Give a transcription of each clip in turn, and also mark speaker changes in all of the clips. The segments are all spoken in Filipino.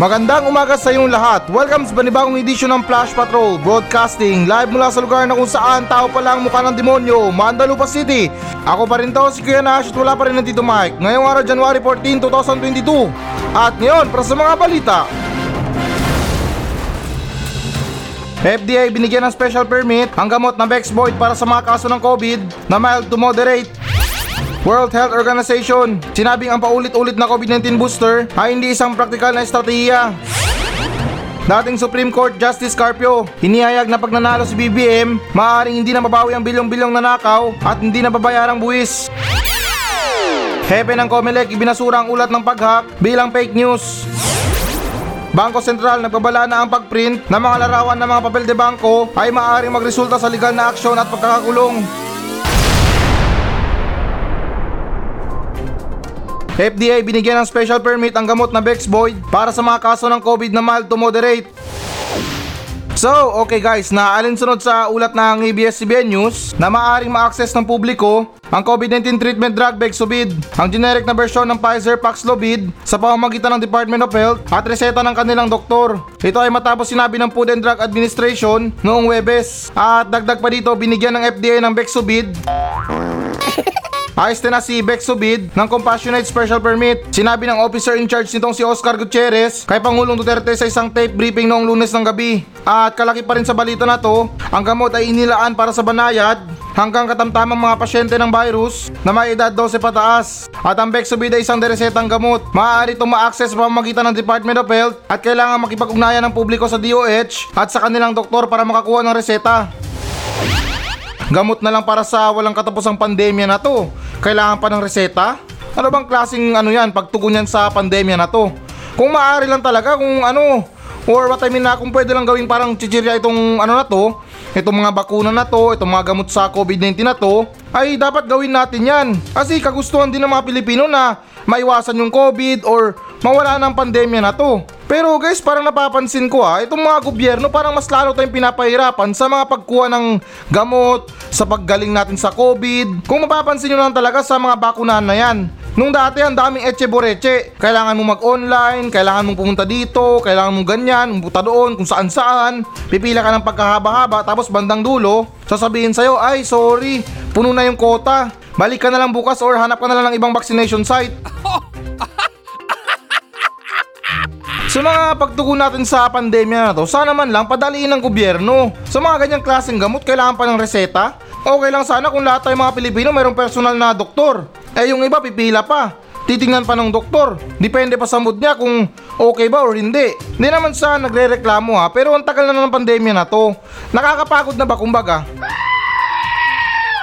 Speaker 1: Magandang umaga sa inyong lahat. Welcome sa panibagong edisyon ng Flash Patrol Broadcasting live mula sa lugar na kung saan tao pa lang mukha ng demonyo, Mandalupa City. Ako pa rin to, si Kuya Nash at wala pa rin ng Tito Mike. Ngayong araw, January 14, 2022. At ngayon, para sa mga balita. FDA binigyan ng special permit ang gamot na Bexvoid para sa mga kaso ng COVID na mild to moderate World Health Organization, sinabing ang paulit-ulit na COVID-19 booster ay hindi isang praktikal na estratehiya. Dating Supreme Court Justice Carpio, hinihayag na pag nanalo si BBM, maaaring hindi na mabawi ang bilyong-bilyong nanakaw at hindi na babayarang buwis. Hepe ng Comelec ibinasura ang ulat ng pag-hack bilang fake news. Bangko Sentral nagpabala na ang pag-print ng mga larawan ng mga papel de bangko ay maaaring magresulta sa legal na aksyon at pagkakakulong. FDA binigyan ng special permit ang gamot na Bexvoid para sa mga kaso ng COVID na mild to moderate. So, okay guys, na alinsunod sa ulat ng ABS-CBN News na maaring ma-access ng publiko ang COVID-19 treatment drug Bexovid, ang generic na bersyon ng Pfizer Paxlovid sa pamamagitan ng Department of Health at reseta ng kanilang doktor. Ito ay matapos sinabi ng Food and Drug Administration noong Webes. At dagdag pa dito, binigyan ng FDA ng Bexovid Ayos na si Bexovid ng Compassionate Special Permit. Sinabi ng officer in charge nitong si Oscar Gutierrez kay Pangulong Duterte sa isang tape briefing noong lunes ng gabi. At kalaki pa rin sa balita na to, ang gamot ay inilaan para sa banayad hanggang katamtamang mga pasyente ng virus na may edad 12 pataas. At ang Bexovid ay isang deresetang gamot. Maaari itong ma-access sa pamamagitan ng Department of Health at kailangan makipag-ugnayan ng publiko sa DOH at sa kanilang doktor para makakuha ng reseta. Gamot na lang para sa walang katapusang pandemya na to. Kailangan pa ng reseta? Ano bang klaseng ano yan, pagtugon yan sa pandemya na to? Kung maaari lang talaga, kung ano, or what I mean na kung pwede lang gawing parang chichirya itong ano na to, itong mga bakuna na to, itong mga gamot sa COVID-19 na to, ay dapat gawin natin yan. Kasi kagustuhan din ng mga Pilipino na maiwasan yung COVID or mawala ng pandemya na to. Pero guys, parang napapansin ko ha, itong mga gobyerno parang mas lalo tayong pinapahirapan sa mga pagkuha ng gamot, sa paggaling natin sa COVID. Kung mapapansin nyo lang talaga sa mga bakunahan na yan. Nung dati ang daming etche boreche. Kailangan mo mag-online, kailangan mong pumunta dito, kailangan mong ganyan, pumunta doon, kung saan saan. Pipila ka ng pagkahaba-haba, tapos bandang dulo, sasabihin sa'yo, ay sorry, puno na yung kota. Balik ka na lang bukas or hanap ka na lang ng ibang vaccination site. Sa mga pagtugon natin sa pandemya na to, sana man lang padaliin ng gobyerno. Sa mga ganyang klaseng gamot, kailangan pa ng reseta? Okay lang sana kung lahat tayo mga Pilipino mayroong personal na doktor. Eh yung iba pipila pa. Titingnan pa ng doktor. Depende pa sa mood niya kung okay ba or hindi. Hindi naman sa nagre-reklamo ha, pero ang tagal na ng pandemya na to. Nakakapagod na ba kumbaga?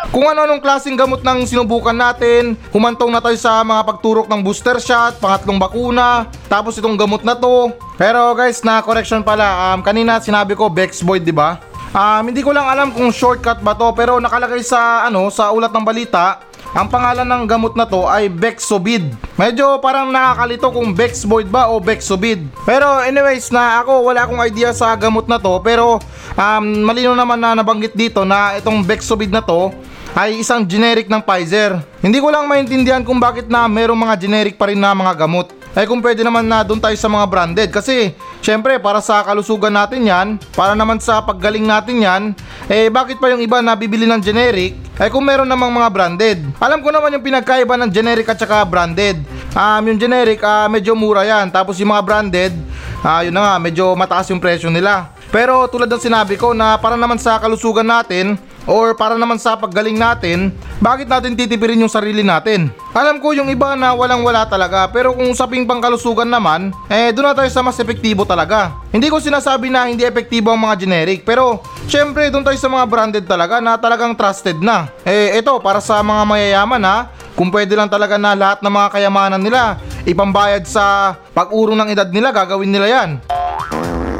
Speaker 1: Kung ano-anong klaseng gamot nang sinubukan natin, humantong na tayo sa mga pagturok ng booster shot, pangatlong bakuna, tapos itong gamot na to. Pero guys, na correction pala, um, kanina sinabi ko Bexvoid, di ba? Um, hindi ko lang alam kung shortcut ba to, pero nakalagay sa ano sa ulat ng balita, ang pangalan ng gamot na to ay Bexovid. Medyo parang nakakalito kung Bexvoid ba o Bexovid. Pero anyways na ako wala akong idea sa gamot na to pero um, malino naman na nabanggit dito na itong Bexovid na to ay isang generic ng Pfizer. Hindi ko lang maintindihan kung bakit na merong mga generic pa rin na mga gamot. Eh kung pwede naman na doon tayo sa mga branded kasi syempre para sa kalusugan natin yan, para naman sa paggaling natin yan, eh bakit pa yung iba nabibili ng generic eh kung meron namang mga branded. Alam ko naman yung pinagkaiba ng generic at saka branded. Um, yung generic uh, medyo mura yan tapos yung mga branded, uh, yun na nga medyo mataas yung presyo nila. Pero tulad ng sinabi ko na para naman sa kalusugan natin, or para naman sa paggaling natin, bakit natin titipirin yung sarili natin? Alam ko yung iba na walang wala talaga pero kung sa pangkalusugan naman, eh doon na tayo sa mas epektibo talaga. Hindi ko sinasabi na hindi epektibo ang mga generic pero syempre doon tayo sa mga branded talaga na talagang trusted na. Eh ito para sa mga mayayaman ha, kung pwede lang talaga na lahat ng mga kayamanan nila ipambayad sa pag-urong ng edad nila gagawin nila yan.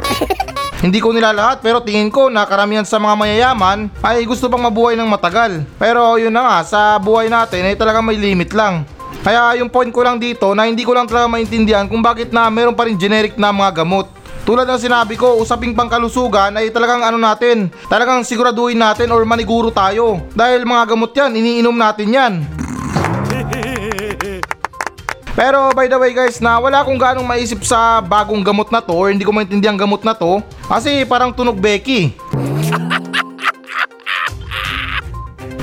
Speaker 1: Hindi ko nila lahat pero tingin ko na karamihan sa mga mayayaman ay gusto pang mabuhay ng matagal. Pero yun na nga, sa buhay natin ay talagang may limit lang. Kaya yung point ko lang dito na hindi ko lang talaga maintindihan kung bakit na meron pa rin generic na mga gamot. Tulad ng sinabi ko, usaping pangkalusugan ay talagang ano natin, talagang siguraduhin natin or maniguro tayo. Dahil mga gamot yan, iniinom natin yan. Pero by the way guys, na wala akong ganong maisip sa bagong gamot na to or hindi ko maintindihan gamot na to kasi parang tunog Becky.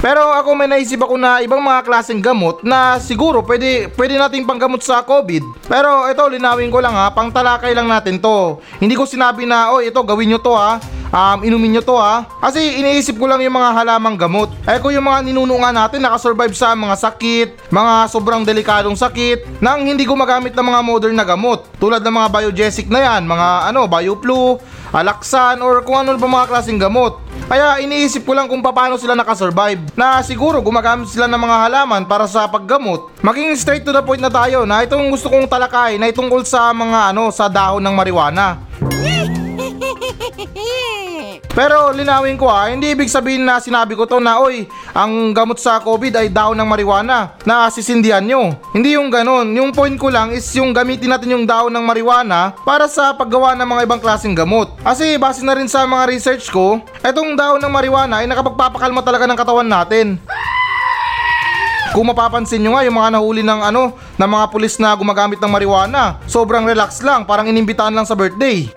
Speaker 1: Pero ako may naisip ako na ibang mga klaseng gamot na siguro pwede, pwede nating panggamot sa COVID. Pero ito, linawin ko lang ha, pang talakay lang natin to. Hindi ko sinabi na, oh ito gawin nyo to ha, um, inumin nyo to ha. Kasi iniisip ko lang yung mga halamang gamot. Eh kung yung mga ninunungan natin nakasurvive sa mga sakit, mga sobrang delikadong sakit, nang hindi gumagamit ng mga modern na gamot. Tulad ng mga biogesic na yan, mga ano, bioflu, alaksan, or kung ano pa mga klaseng gamot. Kaya iniisip ko lang kung paano sila nakasurvive. Na siguro gumagamit sila ng mga halaman para sa paggamot. Maging straight to the point na tayo na itong gusto kong talakay na itungkol sa mga ano sa dahon ng marijuana. Pero linawin ko ha, hindi ibig sabihin na sinabi ko to na oy, ang gamot sa COVID ay dahon ng marijuana na sisindihan nyo. Hindi yung ganon. Yung point ko lang is yung gamitin natin yung dahon ng marijuana para sa paggawa ng mga ibang klaseng gamot. Kasi base na rin sa mga research ko, etong dahon ng marijuana ay nakapagpapakalma talaga ng katawan natin. Kung mapapansin nyo nga yung mga nahuli ng ano, ng mga pulis na gumagamit ng marijuana, sobrang relax lang, parang inimbitahan lang sa birthday.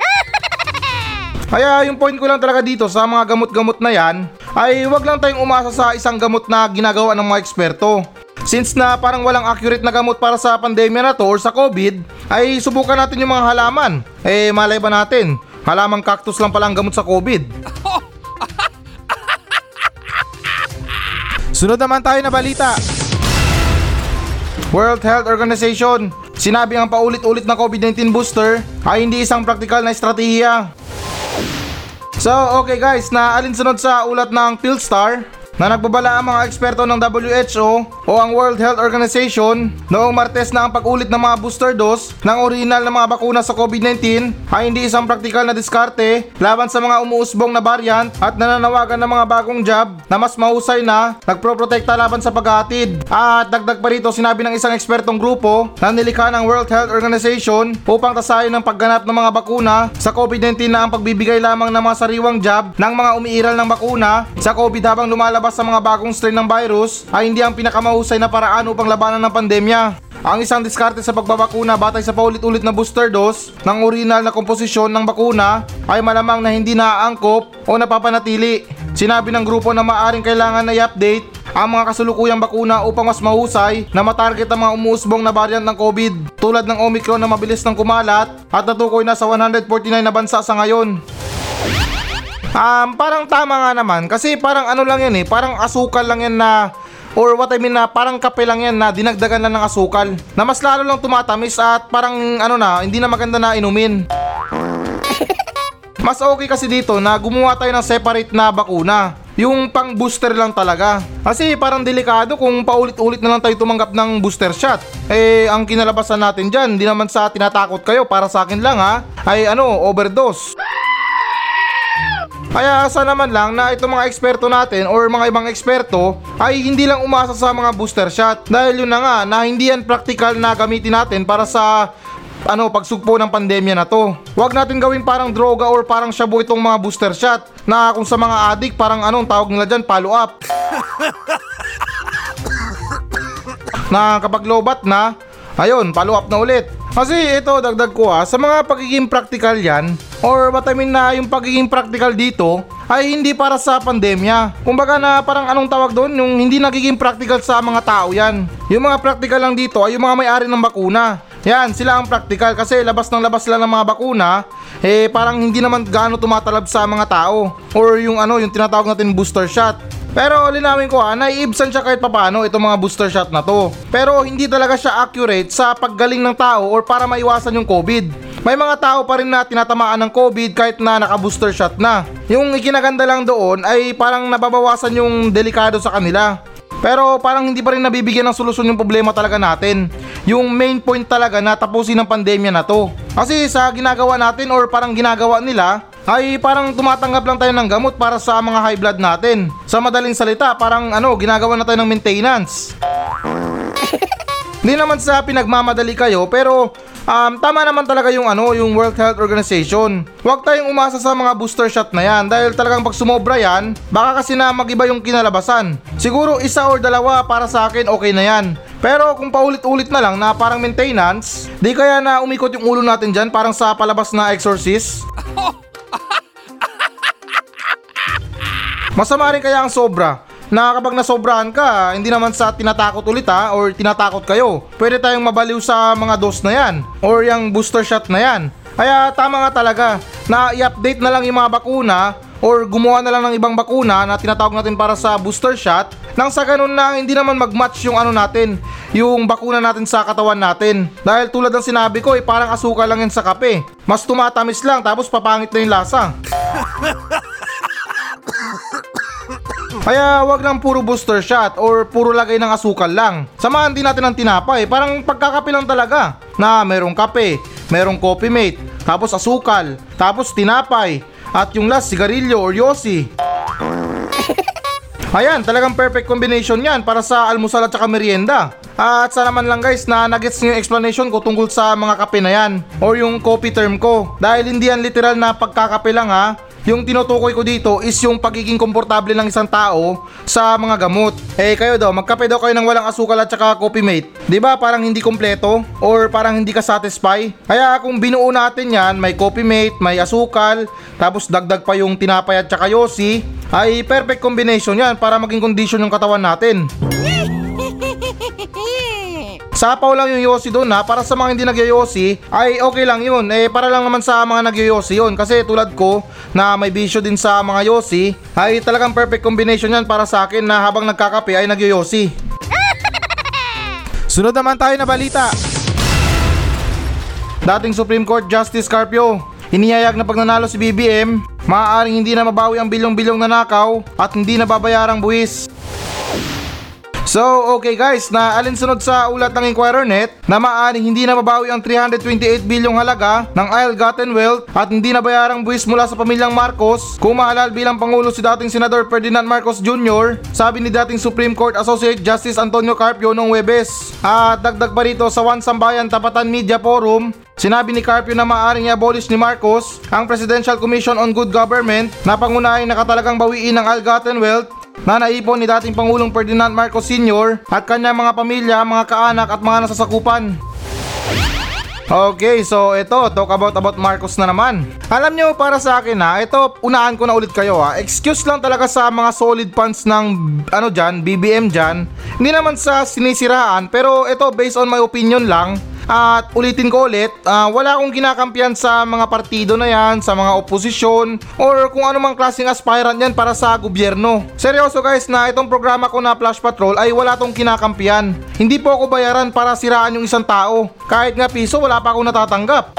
Speaker 1: Kaya yung point ko lang talaga dito sa mga gamot-gamot na yan ay wag lang tayong umasa sa isang gamot na ginagawa ng mga eksperto. Since na parang walang accurate na gamot para sa pandemya na to or sa COVID, ay subukan natin yung mga halaman. Eh malay ba natin, halamang cactus lang pala ang gamot sa COVID. Sunod naman tayo na balita. World Health Organization, sinabi ang paulit-ulit na COVID-19 booster ay hindi isang praktikal na estratehiya So okay guys, na alinsunod sa ulat ng Philstar na nagbabala ang mga eksperto ng WHO o ang World Health Organization noong Martes na ang pag-ulit ng mga booster dose ng original na mga bakuna sa COVID-19 ay hindi isang praktikal na diskarte laban sa mga umuusbong na variant at nananawagan ng mga bagong jab na mas mahusay na nagproprotekta laban sa paghatid. At dagdag pa rito sinabi ng isang ekspertong grupo na nilikha ng World Health Organization upang tasayin ang pagganap ng mga bakuna sa COVID-19 na ang pagbibigay lamang ng mga sariwang jab ng mga umiiral ng bakuna sa COVID habang lumalabas sa mga bagong strain ng virus ay hindi ang pinakamahusay na paraan upang labanan ng pandemya. Ang isang diskarte sa pagbabakuna batay sa paulit-ulit na booster dose ng original na komposisyon ng bakuna ay malamang na hindi naaangkop o napapanatili. Sinabi ng grupo na maaring kailangan na i-update ang mga kasulukuyang bakuna upang mas mahusay na matarget ang mga umuusbong na variant ng COVID tulad ng Omicron na mabilis ng kumalat at natukoy na sa 149 na bansa sa ngayon. Um, parang tama nga naman kasi parang ano lang yan eh, parang asukal lang yan na or what I mean na parang kape lang yan na dinagdagan lang ng asukal na mas lalo lang tumatamis at parang ano na, hindi na maganda na inumin. Mas okay kasi dito na gumawa tayo ng separate na bakuna. Yung pang booster lang talaga. Kasi parang delikado kung paulit-ulit na lang tayo tumanggap ng booster shot. Eh, ang kinalabasan natin dyan, hindi naman sa tinatakot kayo, para sa akin lang ha, ay ano, overdose. Kaya asa naman lang na itong mga eksperto natin or mga ibang eksperto ay hindi lang umasa sa mga booster shot dahil yun na nga na hindi yan practical na gamitin natin para sa ano pagsugpo ng pandemya na to. Huwag natin gawing parang droga or parang shabu itong mga booster shot na kung sa mga addict parang anong tawag nila dyan follow up. na kapag lobat na, ayun follow up na ulit. Kasi ito dagdag ko ha, sa mga pagiging practical yan, or what I mean na yung pagiging practical dito, ay hindi para sa pandemya. Kumbaga na parang anong tawag doon, yung hindi nagiging practical sa mga tao yan. Yung mga practical lang dito ay yung mga may-ari ng bakuna. Yan, sila ang practical kasi labas ng labas lang ng mga bakuna, eh parang hindi naman gaano tumatalab sa mga tao. Or yung ano, yung tinatawag natin booster shot. Pero linawin ko ha, naiibsan siya kahit papano itong mga booster shot na to. Pero hindi talaga siya accurate sa paggaling ng tao or para maiwasan yung COVID. May mga tao pa rin na tinatamaan ng COVID kahit na naka-booster shot na. Yung ikinaganda lang doon ay parang nababawasan yung delikado sa kanila. Pero parang hindi pa rin nabibigyan ng solusyon yung problema talaga natin. Yung main point talaga na tapusin ng pandemya na to. Kasi sa ginagawa natin or parang ginagawa nila, ay parang tumatanggap lang tayo ng gamot para sa mga high blood natin. Sa madaling salita, parang ano, ginagawa na tayo ng maintenance. Hindi naman sa pinagmamadali kayo, pero um, tama naman talaga yung ano, yung World Health Organization. Huwag tayong umasa sa mga booster shot na yan dahil talagang pag sumobra yan, baka kasi na magiba yung kinalabasan. Siguro isa or dalawa para sa akin okay na yan. Pero kung paulit-ulit na lang na parang maintenance, di kaya na umikot yung ulo natin dyan parang sa palabas na exorcist? Masama rin kaya ang sobra na kapag nasobrahan ka, hindi naman sa tinatakot ulit ha, or tinatakot kayo. Pwede tayong mabaliw sa mga dose na yan, or yung booster shot na yan. Kaya tama nga talaga na i-update na lang yung mga bakuna or gumawa na lang ng ibang bakuna na tinatawag natin para sa booster shot nang sa ganun na hindi naman mag-match yung ano natin, yung bakuna natin sa katawan natin. Dahil tulad ng sinabi ko, eh, parang asukal lang yan sa kape. Mas tumatamis lang tapos papangit na yung lasa. Kaya wag lang puro booster shot or puro lagay ng asukal lang. Samahan din natin ng tinapay, parang pagkakape lang talaga. Na merong kape, merong coffee mate, tapos asukal, tapos tinapay, at yung last sigarilyo or yosi. Ayan, talagang perfect combination yan para sa almusal at saka merienda. At sana naman lang guys na nagets niyo yung explanation ko tungkol sa mga kape na yan or yung coffee term ko. Dahil hindi yan literal na pagkakape lang ha. Yung tinutukoy ko dito is yung pagiging komportable ng isang tao sa mga gamot. Eh kayo daw, magkape daw kayo ng walang asukal at saka coffee mate. ba parang hindi kompleto or parang hindi ka satisfy? Kaya kung binuo natin yan, may coffee mate, may asukal, tapos dagdag pa yung tinapay at saka yosi, ay perfect combination yan para maging condition yung katawan natin. Sapaw lang yung yosi doon ha, para sa mga hindi nagyoyosi, ay okay lang yun. Eh para lang naman sa mga nagyoyosi yun. Kasi tulad ko, na may bisyo din sa mga yosi, ay talagang perfect combination yan para sa akin na habang nagkakape ay nagyoyosi. Sunod naman tayo na balita. Dating Supreme Court Justice Carpio, inihayag na pag nanalo si BBM, maaaring hindi na mabawi ang bilyong-bilyong nanakaw at hindi na babayarang buwis. So, okay guys, na alinsunod sa ulat ng Inquirer Net na maaaring hindi na mabawi ang 328 bilyong halaga ng ill-gotten wealth at hindi na bayarang buwis mula sa pamilyang Marcos kung maalal bilang Pangulo si dating Senador Ferdinand Marcos Jr. sabi ni dating Supreme Court Associate Justice Antonio Carpio noong Webes. At dagdag pa rito sa One Sambayan Tapatan Media Forum, Sinabi ni Carpio na maaaring i-abolish ni Marcos ang Presidential Commission on Good Government na pangunahing nakatalagang bawiin ng ill-gotten wealth na naipon ni dating Pangulong Ferdinand Marcos Sr. at kanyang mga pamilya, mga kaanak at mga nasasakupan. Okay, so ito, talk about about Marcos na naman. Alam nyo, para sa akin ha, ito, unaan ko na ulit kayo ha. Excuse lang talaga sa mga solid fans ng, ano dyan, BBM dyan. Hindi naman sa sinisiraan, pero ito, based on my opinion lang, at ulitin ko ulit, ah, wala akong kinakampiyan sa mga partido na yan, sa mga oposisyon, or kung anumang klaseng aspirant yan para sa gobyerno. Seryoso guys na itong programa ko na Flash Patrol ay wala tong kinakampiyan. Hindi po ako bayaran para siraan yung isang tao. Kahit nga piso, wala pa akong natatanggap.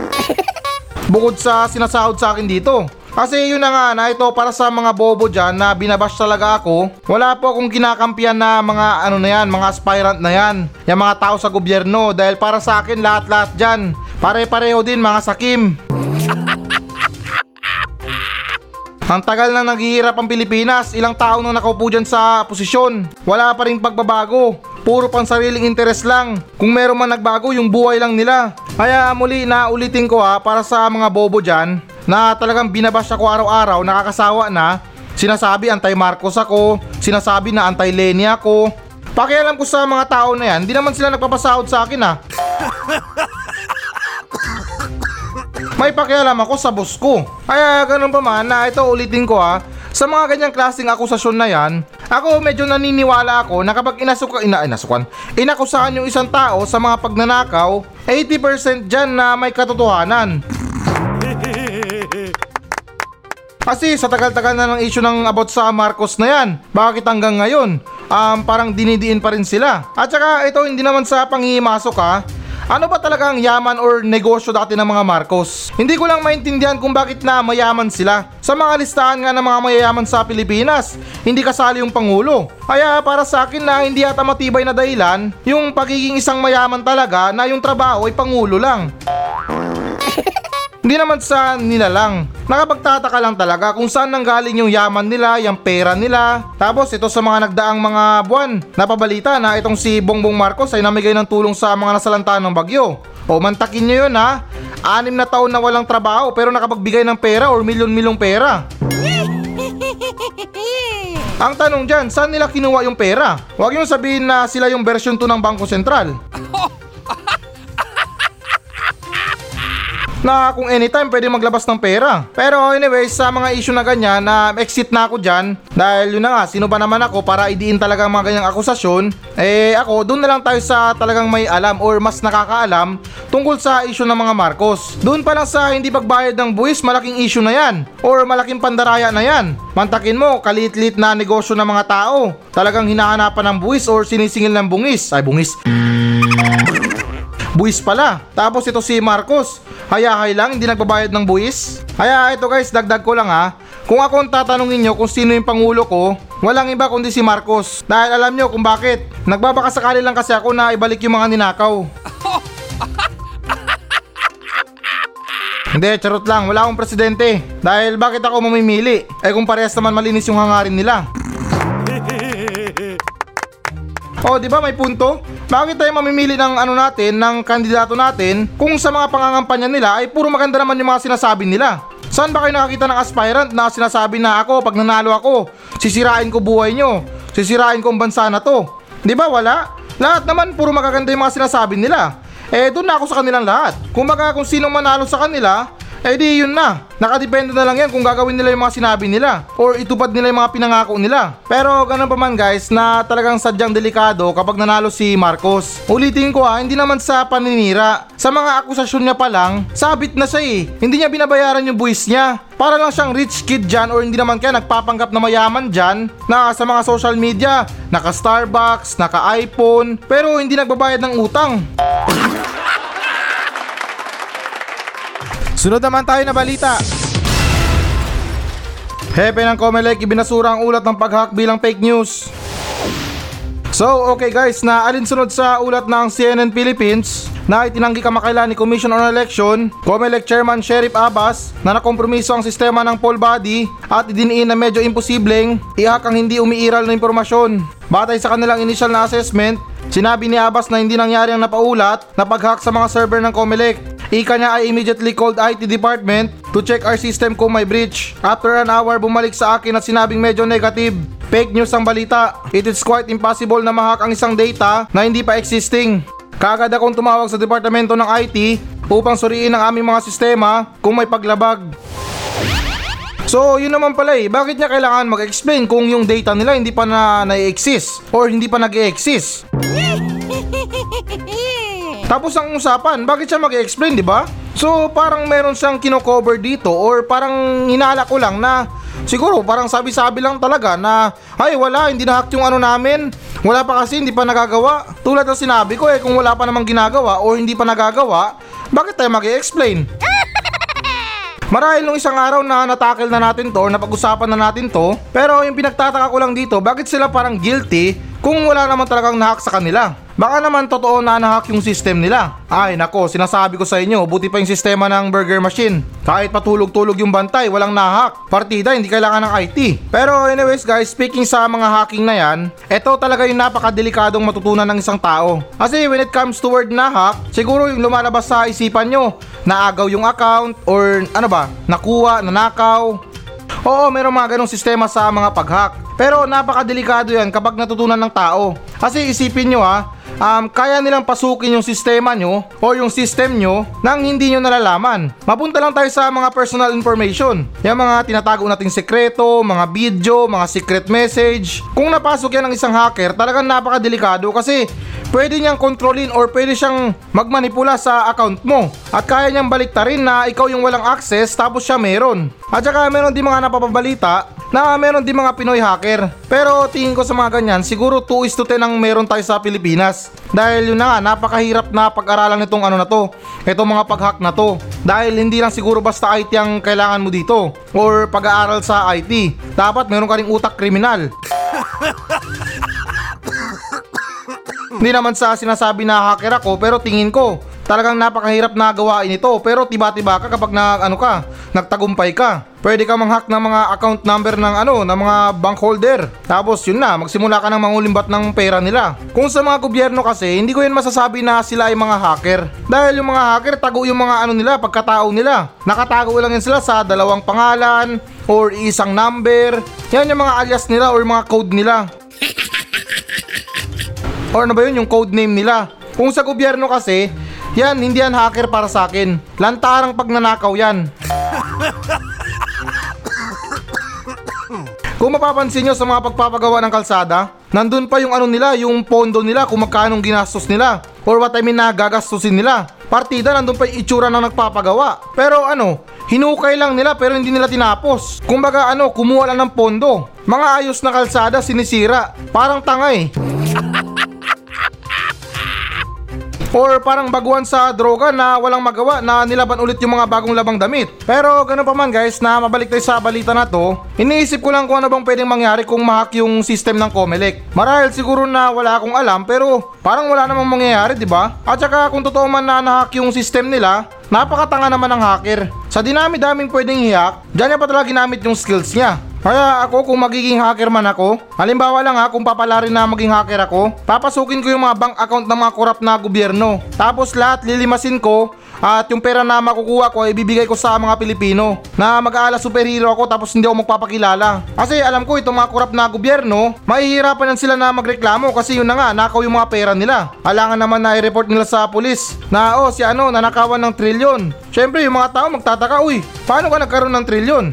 Speaker 1: Bukod sa sinasahod sa akin dito. Kasi yun na nga na ito para sa mga bobo dyan na binabash talaga ako. Wala po akong kinakampiyan na mga ano na yan, mga aspirant na yan. Yung mga tao sa gobyerno dahil para sa akin lahat-lahat dyan. Pare-pareho din mga sakim. Ang tagal na naghihirap ang Pilipinas, ilang tao na nakaupo dyan sa posisyon. Wala pa rin pagbabago. Puro pang sariling interes lang. Kung meron man nagbago, yung buhay lang nila. Kaya muli na ulitin ko ha, para sa mga bobo dyan, na talagang binabash ako araw-araw, nakakasawa na. Sinasabi antay Marcos ako, sinasabi na antay Leni ako. Pakialam ko sa mga tao na yan, hindi naman sila nagpapasahod sa akin ha. May pakialam ako sa boss ko. Kaya ganun pa man na ito ulitin ko ha. Sa mga ganyang klaseng akusasyon na yan, ako medyo naniniwala ako na kapag inasuka, ina, inasukan, inakusahan yung isang tao sa mga pagnanakaw, 80% dyan na may katotohanan. Kasi sa tagal-tagal na ng issue ng about sa Marcos na yan, bakit hanggang ngayon, um, parang dinidiin pa rin sila. At saka ito hindi naman sa panghihimasok ha, ano ba talaga ang yaman or negosyo dati ng mga Marcos? Hindi ko lang maintindihan kung bakit na mayaman sila. Sa mga listahan nga ng mga mayayaman sa Pilipinas, hindi kasali yung Pangulo. Kaya para sa akin na hindi yata matibay na dahilan, yung pagiging isang mayaman talaga na yung trabaho ay Pangulo lang. Hindi naman sa nila lang. Nakapagtataka lang talaga kung saan nanggaling yung yaman nila, yung pera nila. Tapos ito sa mga nagdaang mga buwan, napabalita na itong si Bongbong Marcos ay namigay ng tulong sa mga nasalanta ng bagyo. O mantakin nyo yun ha. Anim na taon na walang trabaho pero nakapagbigay ng pera or milyon-milyong pera. Ang tanong dyan, saan nila kinuha yung pera? Huwag yung sabihin na sila yung version 2 ng Bangko Sentral. na kung anytime pwede maglabas ng pera. Pero anyways, sa mga issue na ganyan na exit na ako dyan dahil yun na nga, sino ba naman ako para idiin talaga mga ganyang akusasyon, eh ako, doon na lang tayo sa talagang may alam or mas nakakaalam tungkol sa issue ng mga Marcos. Doon pa lang sa hindi pagbayad ng buwis, malaking issue na yan or malaking pandaraya na yan. Mantakin mo, kalit-lit na negosyo ng mga tao. Talagang hinahanapan ng buwis or sinisingil ng bungis. Ay, bungis. Buwis pala. Tapos ito si Marcos. Hayahay lang, hindi nagbabayad ng buwis. Kaya ito guys, dagdag ko lang ha. Kung ako ang tatanungin nyo kung sino yung pangulo ko, walang iba kundi si Marcos. Dahil alam nyo kung bakit. Nagbabaka sakali lang kasi ako na ibalik yung mga ninakaw. Hindi, charot lang. Wala akong presidente. Dahil bakit ako mamimili? Eh kung parehas naman malinis yung hangarin nila. Oh, di ba may punto? Bakit tayo mamimili ng ano natin, ng kandidato natin kung sa mga pangangampanya nila ay puro maganda naman yung mga sinasabi nila? Saan ba kayo nakakita ng aspirant na sinasabi na ako pag nanalo ako, sisirain ko buhay nyo, sisirain ko ang bansa na to? Di ba wala? Lahat naman puro magaganda yung mga sinasabi nila. Eh doon na ako sa kanilang lahat. Kung baga kung sino manalo sa kanila, eh di yun na. Nakadepende na lang yan kung gagawin nila yung mga sinabi nila or itupad nila yung mga pinangako nila. Pero ganun pa man guys na talagang sadyang delikado kapag nanalo si Marcos. Ulitin ko ha, hindi naman sa paninira. Sa mga akusasyon niya pa lang, sabit na siya eh. Hindi niya binabayaran yung buwis niya. Para lang siyang rich kid dyan or hindi naman kaya nagpapanggap na mayaman dyan na sa mga social media, naka Starbucks, naka iPhone, pero hindi nagbabayad ng utang. Sunod naman tayo na balita. Hepe ng Comelec ibinasura ang ulat ng paghak bilang fake news. So, okay guys, na alinsunod sa ulat ng CNN Philippines na itinanggi kamakailan ni Commission on Election, Comelec Chairman Sheriff Abbas na nakompromiso ang sistema ng poll body at idiniin na medyo imposibleng ihak ang hindi umiiral na impormasyon. Batay sa kanilang initial na assessment, sinabi ni Abbas na hindi nangyari ang napaulat na paghack sa mga server ng Comelec. Ika niya ay immediately called IT department to check our system kung may breach. After an hour, bumalik sa akin at sinabing medyo negative. Fake news ang balita. It is quite impossible na mahack ang isang data na hindi pa existing. Kagad akong tumawag sa departamento ng IT upang suriin ang aming mga sistema kung may paglabag. So, yun naman pala eh. Bakit niya kailangan mag-explain kung yung data nila hindi pa na na-exist or hindi pa nag-exist? Tapos ang usapan, bakit siya mag-explain, di ba? So, parang meron siyang kino-cover dito or parang hinala ko lang na siguro parang sabi-sabi lang talaga na ay wala, hindi na-hack yung ano namin. Wala pa kasi, hindi pa nagagawa. Tulad ng sinabi ko eh, kung wala pa namang ginagawa o hindi pa nagagawa, bakit tayo mag-explain? Marahil nung isang araw na natakil na natin to or napag-usapan na natin to, pero yung pinagtataka ko lang dito, bakit sila parang guilty kung wala naman talagang nahack sa kanila? Baka naman totoo na nahack yung system nila. Ay nako, sinasabi ko sa inyo, buti pa yung sistema ng burger machine. Kahit patulog-tulog yung bantay, walang nahack. Partida, hindi kailangan ng IT. Pero anyways guys, speaking sa mga hacking na yan, ito talaga yung napakadelikadong matutunan ng isang tao. Kasi when it comes to word na hack, siguro yung lumalabas sa isipan nyo, naagaw yung account or ano ba, nakuha, nanakaw, Oo, merong mga ganong sistema sa mga pag-hack. Pero napakadelikado yan kapag natutunan ng tao. Kasi isipin nyo ha, um, kaya nilang pasukin yung sistema nyo o yung system nyo nang hindi nyo nalalaman. Mapunta lang tayo sa mga personal information. Yung mga tinatago nating sekreto, mga video, mga secret message. Kung napasok yan ng isang hacker, talagang napakadelikado kasi pwede niyang kontrolin or pwede siyang magmanipula sa account mo. At kaya niyang baliktarin na ikaw yung walang access tapos siya meron. At saka meron din mga napapabalita na meron din mga Pinoy hacker. Pero tingin ko sa mga ganyan, siguro 2 is to 10 ang meron tayo sa Pilipinas. Dahil yun na nga, napakahirap na pag-aralan nitong ano na to, itong mga pag-hack na to. Dahil hindi lang siguro basta IT ang kailangan mo dito or pag-aaral sa IT. Dapat meron ka ring utak kriminal. Hindi naman sa sinasabi na hacker ako pero tingin ko talagang napakahirap na gawain ito pero tiba-tiba ka kapag na, ano ka, nagtagumpay ka. Pwede ka manghack ng mga account number ng ano, ng mga bank holder. Tapos yun na, magsimula ka ng mangulimbat ng pera nila. Kung sa mga gobyerno kasi, hindi ko yun masasabi na sila ay mga hacker. Dahil yung mga hacker, tago yung mga ano nila, pagkatao nila. Nakatago lang yan sila sa dalawang pangalan, or isang number. Yan yung mga alias nila or mga code nila. Or ano ba yun, yung code name nila. Kung sa gobyerno kasi, yan, hindi yan hacker para sa akin. Lantarang pagnanakaw yan. Kung mapapansin nyo sa mga pagpapagawa ng kalsada, nandun pa yung ano nila, yung pondo nila kung magkano ginastos nila. Or what I mean na gagastusin nila. Partida, nandun pa yung itsura ng nagpapagawa. Pero ano, hinukay lang nila pero hindi nila tinapos. Kumbaga ano, kumuha lang ng pondo. Mga ayos na kalsada sinisira. Parang tanga eh. Or parang baguhan sa droga na walang magawa na nilaban ulit yung mga bagong labang damit. Pero ganun pa man guys na mabalik tayo sa balita na to, iniisip ko lang kung ano bang pwedeng mangyari kung mahack yung system ng Comelec. Marahil siguro na wala akong alam pero parang wala namang mangyayari di ba? At saka kung totoo man na nahack yung system nila, napakatanga naman ng hacker. Sa dinami-daming pwedeng i-hack, dyan niya pa talaga ginamit yung skills niya. Kaya ako kung magiging hacker man ako, halimbawa lang ha kung papalarin na maging hacker ako, papasukin ko yung mga bank account ng mga korap na gobyerno. Tapos lahat lilimasin ko at yung pera na makukuha ko ay ibibigay ko sa mga Pilipino na mag-aala superhero ako tapos hindi ako magpapakilala. Kasi alam ko itong mga korap na gobyerno, mahihirapan yan sila na magreklamo kasi yun na nga, nakaw yung mga pera nila. Alangan naman na i-report nila sa pulis na oh si ano, nanakawan ng trilyon. Syempre yung mga tao magtataka, uy, paano ka nagkaroon ng trilyon?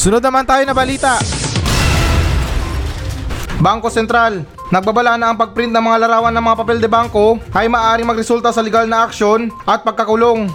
Speaker 1: Sunod naman tayo na balita. Bangko Sentral. Nagbabala na ang pagprint ng mga larawan ng mga papel de bangko ay maaaring magresulta sa legal na aksyon at pagkakulong.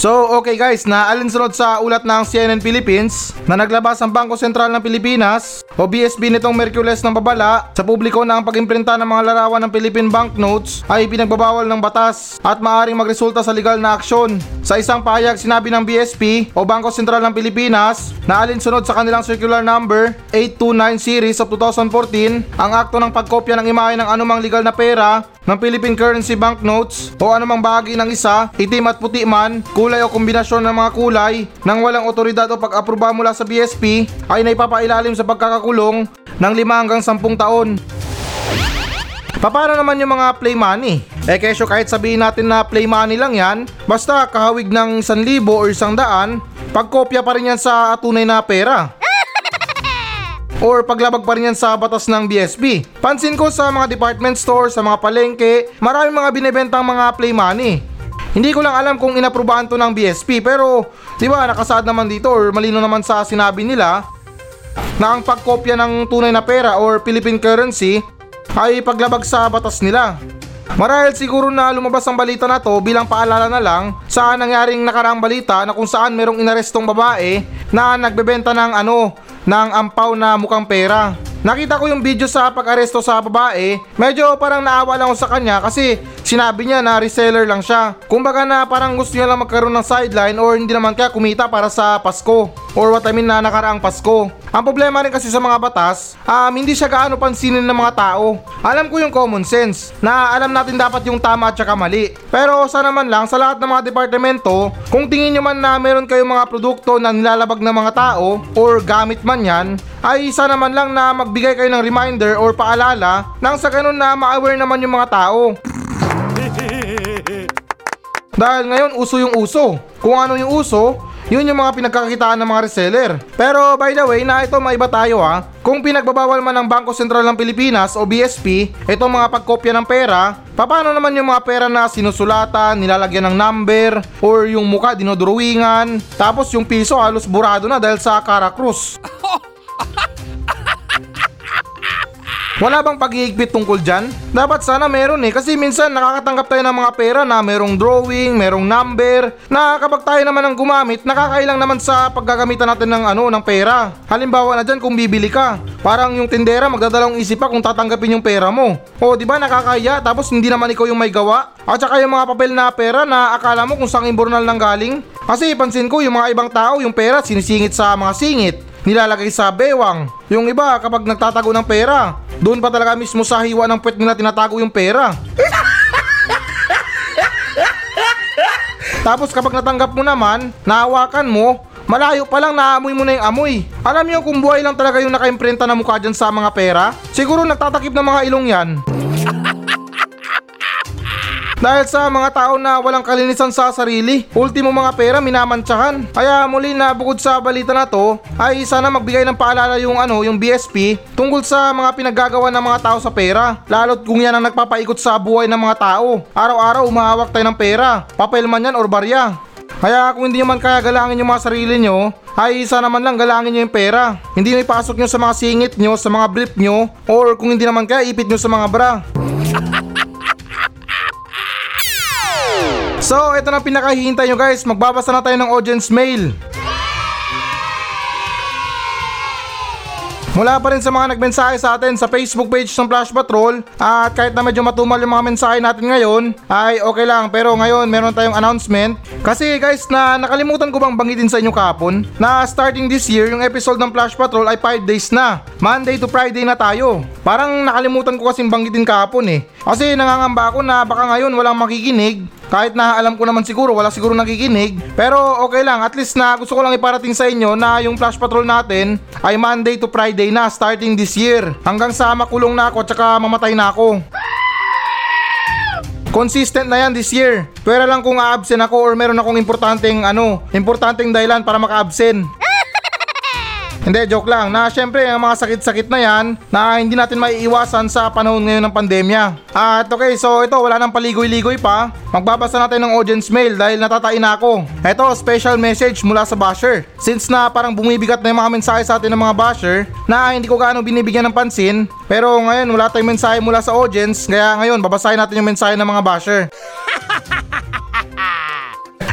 Speaker 1: So okay guys, na alinsunod sa ulat ng CNN Philippines na naglabas ang Bangko Sentral ng Pilipinas o BSB nitong Merkules ng babala sa publiko na ang pag-imprinta ng mga larawan ng Philippine banknotes ay pinagbabawal ng batas at maaaring magresulta sa legal na aksyon. Sa isang pahayag sinabi ng BSP o Bangko Sentral ng Pilipinas na alinsunod sa kanilang circular number 829 series of 2014 ang akto ng pagkopya ng imahe ng anumang legal na pera ng Philippine currency banknotes o anumang bahagi ng isa, itim at puti man, kulay o kombinasyon ng mga kulay nang walang otoridad o pag-aproba mula sa BSP ay naipapailalim sa pagkakakulong ng 5 hanggang 10 taon. Paano naman yung mga play money? Eh kesyo kahit sabihin natin na play money lang yan, basta kahawig ng 1,000 o 100, pagkopya pa rin yan sa tunay na pera or paglabag pa rin yan sa batas ng BSP. Pansin ko sa mga department store, sa mga palengke, maraming mga binebentang mga play money. Hindi ko lang alam kung inaprubahan to ng BSP pero di ba nakasaad naman dito or malino naman sa sinabi nila na ang pagkopya ng tunay na pera or Philippine currency ay paglabag sa batas nila. Marahil siguro na lumabas ang balita na to bilang paalala na lang sa nangyaring nakaraang balita na kung saan merong inarestong babae na nagbebenta ng ano, ng ampaw na mukhang pera. Nakita ko yung video sa pag-aresto sa babae, medyo parang naawa lang ako sa kanya kasi sinabi niya na reseller lang siya. Kumbaga na parang gusto niya lang magkaroon ng sideline or hindi naman kaya kumita para sa Pasko or what I mean na nakaraang Pasko. Ang problema rin kasi sa mga batas, um, hindi siya gaano pansinin ng mga tao. Alam ko yung common sense na alam natin dapat yung tama at saka mali. Pero sana man lang sa lahat ng mga departamento, kung tingin nyo man na meron kayong mga produkto na nilalabag ng mga tao or gamit man yan, ay sana man lang na magbigay kayo ng reminder or paalala nang sa ganun na ma-aware naman yung mga tao. Dahil ngayon uso yung uso. Kung ano yung uso, yun yung mga pinagkakakitaan ng mga reseller. Pero by the way, na ito maiba tayo ha. Kung pinagbabawal man ng Bangko Sentral ng Pilipinas o BSP, itong mga pagkopya ng pera, paano naman yung mga pera na sinusulatan, nilalagyan ng number, or yung muka dinodrawingan, tapos yung piso halos burado na dahil sa Caracruz. Wala bang pag-iigpit tungkol dyan? Dapat sana meron eh kasi minsan nakakatanggap tayo ng mga pera na merong drawing, merong number na kapag tayo naman ang gumamit nakakailang naman sa paggagamitan natin ng ano ng pera. Halimbawa na dyan kung bibili ka, parang yung tindera magdadalawang isip pa kung tatanggapin yung pera mo. O di ba nakakaya tapos hindi naman ikaw yung may gawa? At saka yung mga papel na pera na akala mo kung saan imbornal nang galing? Kasi pansin ko yung mga ibang tao yung pera sinisingit sa mga singit. Nilalagay sa bewang. Yung iba kapag nagtatago ng pera, doon pa talaga mismo sa hiwa ng puwet nila tinatago yung pera. Tapos kapag natanggap mo naman, nahawakan mo, malayo pa lang naamoy mo na yung amoy. Alam niyo kung buhay lang talaga yung nakaimprenta na mukha dyan sa mga pera, siguro nagtatakip ng mga ilong yan. Dahil sa mga tao na walang kalinisan sa sarili, ultimo mga pera minamantsahan. Kaya muli na bukod sa balita na to, ay sana magbigay ng paalala yung ano, yung BSP tungkol sa mga pinaggagawa ng mga tao sa pera. Lalo't kung yan ang nagpapaikot sa buhay ng mga tao. Araw-araw umahawak tayo ng pera, papel man yan or barya. Kaya kung hindi nyo man kaya galangin yung mga sarili nyo, ay isa naman lang galangin nyo yung pera. Hindi nyo ipasok nyo sa mga singit nyo, sa mga brief nyo, or kung hindi naman kaya ipit nyo sa mga bra. So, ito na pinakahihintay nyo guys. Magbabasa na tayo ng audience mail. Mula pa rin sa mga nagmensahe sa atin sa Facebook page ng Flash Patrol at kahit na medyo matumal yung mga mensahe natin ngayon ay okay lang. Pero ngayon meron tayong announcement. Kasi guys na nakalimutan ko bang banggitin sa inyo kahapon na starting this year yung episode ng Flash Patrol ay 5 days na. Monday to Friday na tayo. Parang nakalimutan ko kasing banggitin kahapon eh. Kasi nangangamba ako na baka ngayon walang makikinig kahit na alam ko naman siguro wala siguro nakikinig pero okay lang at least na gusto ko lang iparating sa inyo na yung Flash Patrol natin ay Monday to Friday na starting this year hanggang sa makulong na ako at saka mamatay na ako Consistent na yan this year. Pwera lang kung a-absent ako or meron akong importanteng ano, importanteng dahilan para maka-absent. Hindi, joke lang. Na syempre, ang mga sakit-sakit na yan na hindi natin maiiwasan sa panahon ngayon ng pandemya. At okay, so ito, wala nang paligoy-ligoy pa. Magbabasa natin ng audience mail dahil natatain na ako. Ito, special message mula sa basher. Since na parang bumibigat na yung mga mensahe sa atin ng mga basher na hindi ko gaano binibigyan ng pansin. Pero ngayon, wala tayong mensahe mula sa audience. Kaya ngayon, babasahin natin yung mensahe ng mga basher.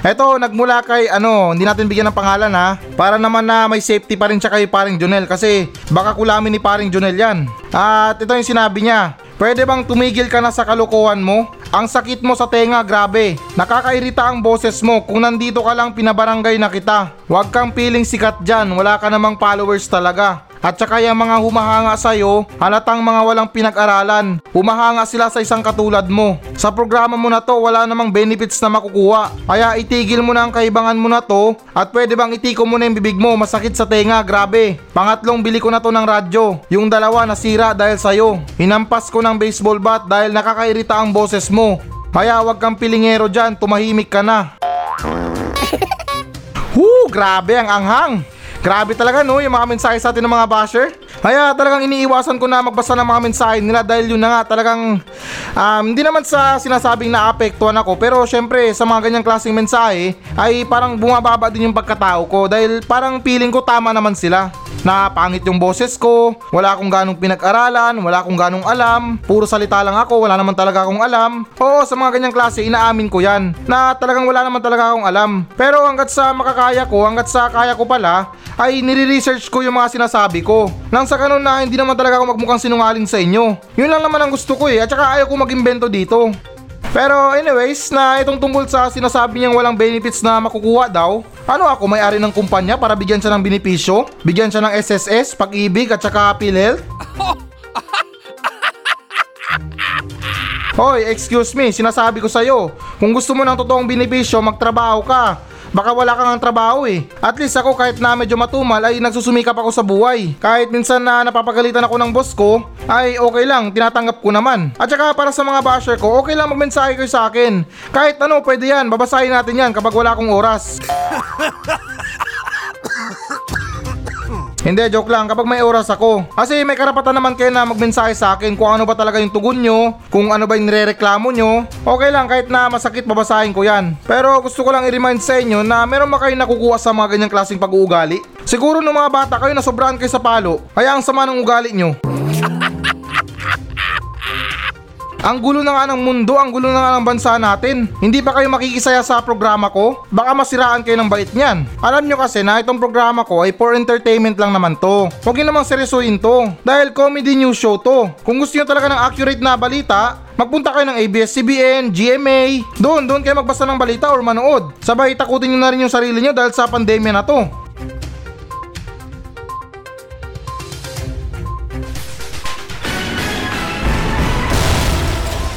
Speaker 1: Eto, nagmula kay ano, hindi natin bigyan ng pangalan ha. Para naman na may safety pa rin siya kay paring Jonel kasi baka kulamin ni paring Jonel yan. At ito yung sinabi niya. Pwede bang tumigil ka na sa kalokohan mo? Ang sakit mo sa tenga, grabe. Nakakairita ang boses mo. Kung nandito ka lang, pinabarangay na kita. Huwag kang piling sikat dyan. Wala ka namang followers talaga. At saka yung mga humahanga sa'yo, halatang mga walang pinag-aralan. Humahanga sila sa isang katulad mo. Sa programa mo na to, wala namang benefits na makukuha. Kaya itigil mo na ang kaibangan mo na to at pwede bang itiko mo na yung bibig mo, masakit sa tenga, grabe. Pangatlong bili ko na to ng radyo. Yung dalawa nasira dahil sa'yo. Hinampas ko ng baseball bat dahil nakakairita ang boses mo. Kaya wag kang pilingero dyan, tumahimik ka na. Huu, grabe ang anghang. Grabe talaga no, yung mga mensahe sa atin ng mga basher. Kaya talagang iniiwasan ko na magbasa ng mga mensahe nila dahil yun na nga talagang um, hindi naman sa sinasabing naapektuhan ako pero syempre sa mga ganyang klaseng mensahe ay parang bumababa din yung pagkatao ko dahil parang feeling ko tama naman sila na pangit yung boses ko, wala akong ganong pinag-aralan, wala akong ganong alam, puro salita lang ako, wala naman talaga akong alam. Oo, sa mga ganyang klase, inaamin ko yan, na talagang wala naman talaga akong alam. Pero hanggat sa makakaya ko, hanggat sa kaya ko pala, ay nire-research ko yung mga sinasabi ko. Nang sa ganun na hindi naman talaga ako magmukhang sinungaling sa inyo. Yun lang naman ang gusto ko eh, at saka ayaw ko mag-imbento dito. Pero anyways, na itong tungkol sa sinasabi niyang walang benefits na makukuha daw, ano ako may-ari ng kumpanya para bigyan siya ng benepisyo? Bigyan siya ng SSS, pag-ibig at saka PhilHealth? Hoy, excuse me, sinasabi ko sa'yo, kung gusto mo ng totoong benepisyo, magtrabaho ka. Baka wala kang ang trabaho eh. At least ako kahit na medyo matumal ay nagsusumikap ako sa buhay. Kahit minsan na napapagalitan ako ng boss ko, ay okay lang, tinatanggap ko naman. At saka para sa mga basher ko, okay lang magmensahe kayo sa akin. Kahit ano, pwede yan, babasahin natin yan kapag wala akong oras. Hindi, joke lang. Kapag may oras ako. Kasi may karapatan naman kayo na magmensahe sa akin kung ano ba talaga yung tugon nyo, kung ano ba yung nirereklamo nyo. Okay lang, kahit na masakit, babasahin ko yan. Pero gusto ko lang i-remind sa inyo na meron ba kayo nakukuha sa mga ganyang klaseng pag-uugali? Siguro nung mga bata kayo na sobrahan kayo sa palo, kaya ang sama ng ugali nyo. Ang gulo na nga ng mundo, ang gulo na nga ng bansa natin. Hindi pa kayo makikisaya sa programa ko? Baka masiraan kayo ng bait niyan. Alam nyo kasi na itong programa ko ay for entertainment lang naman to. Huwag nyo namang seryosoin to. Dahil comedy news show to. Kung gusto nyo talaga ng accurate na balita, Magpunta kayo ng ABS-CBN, GMA. Doon, doon kayo magbasa ng balita or manood. Sabay takutin nyo na rin yung sarili nyo dahil sa pandemya na to.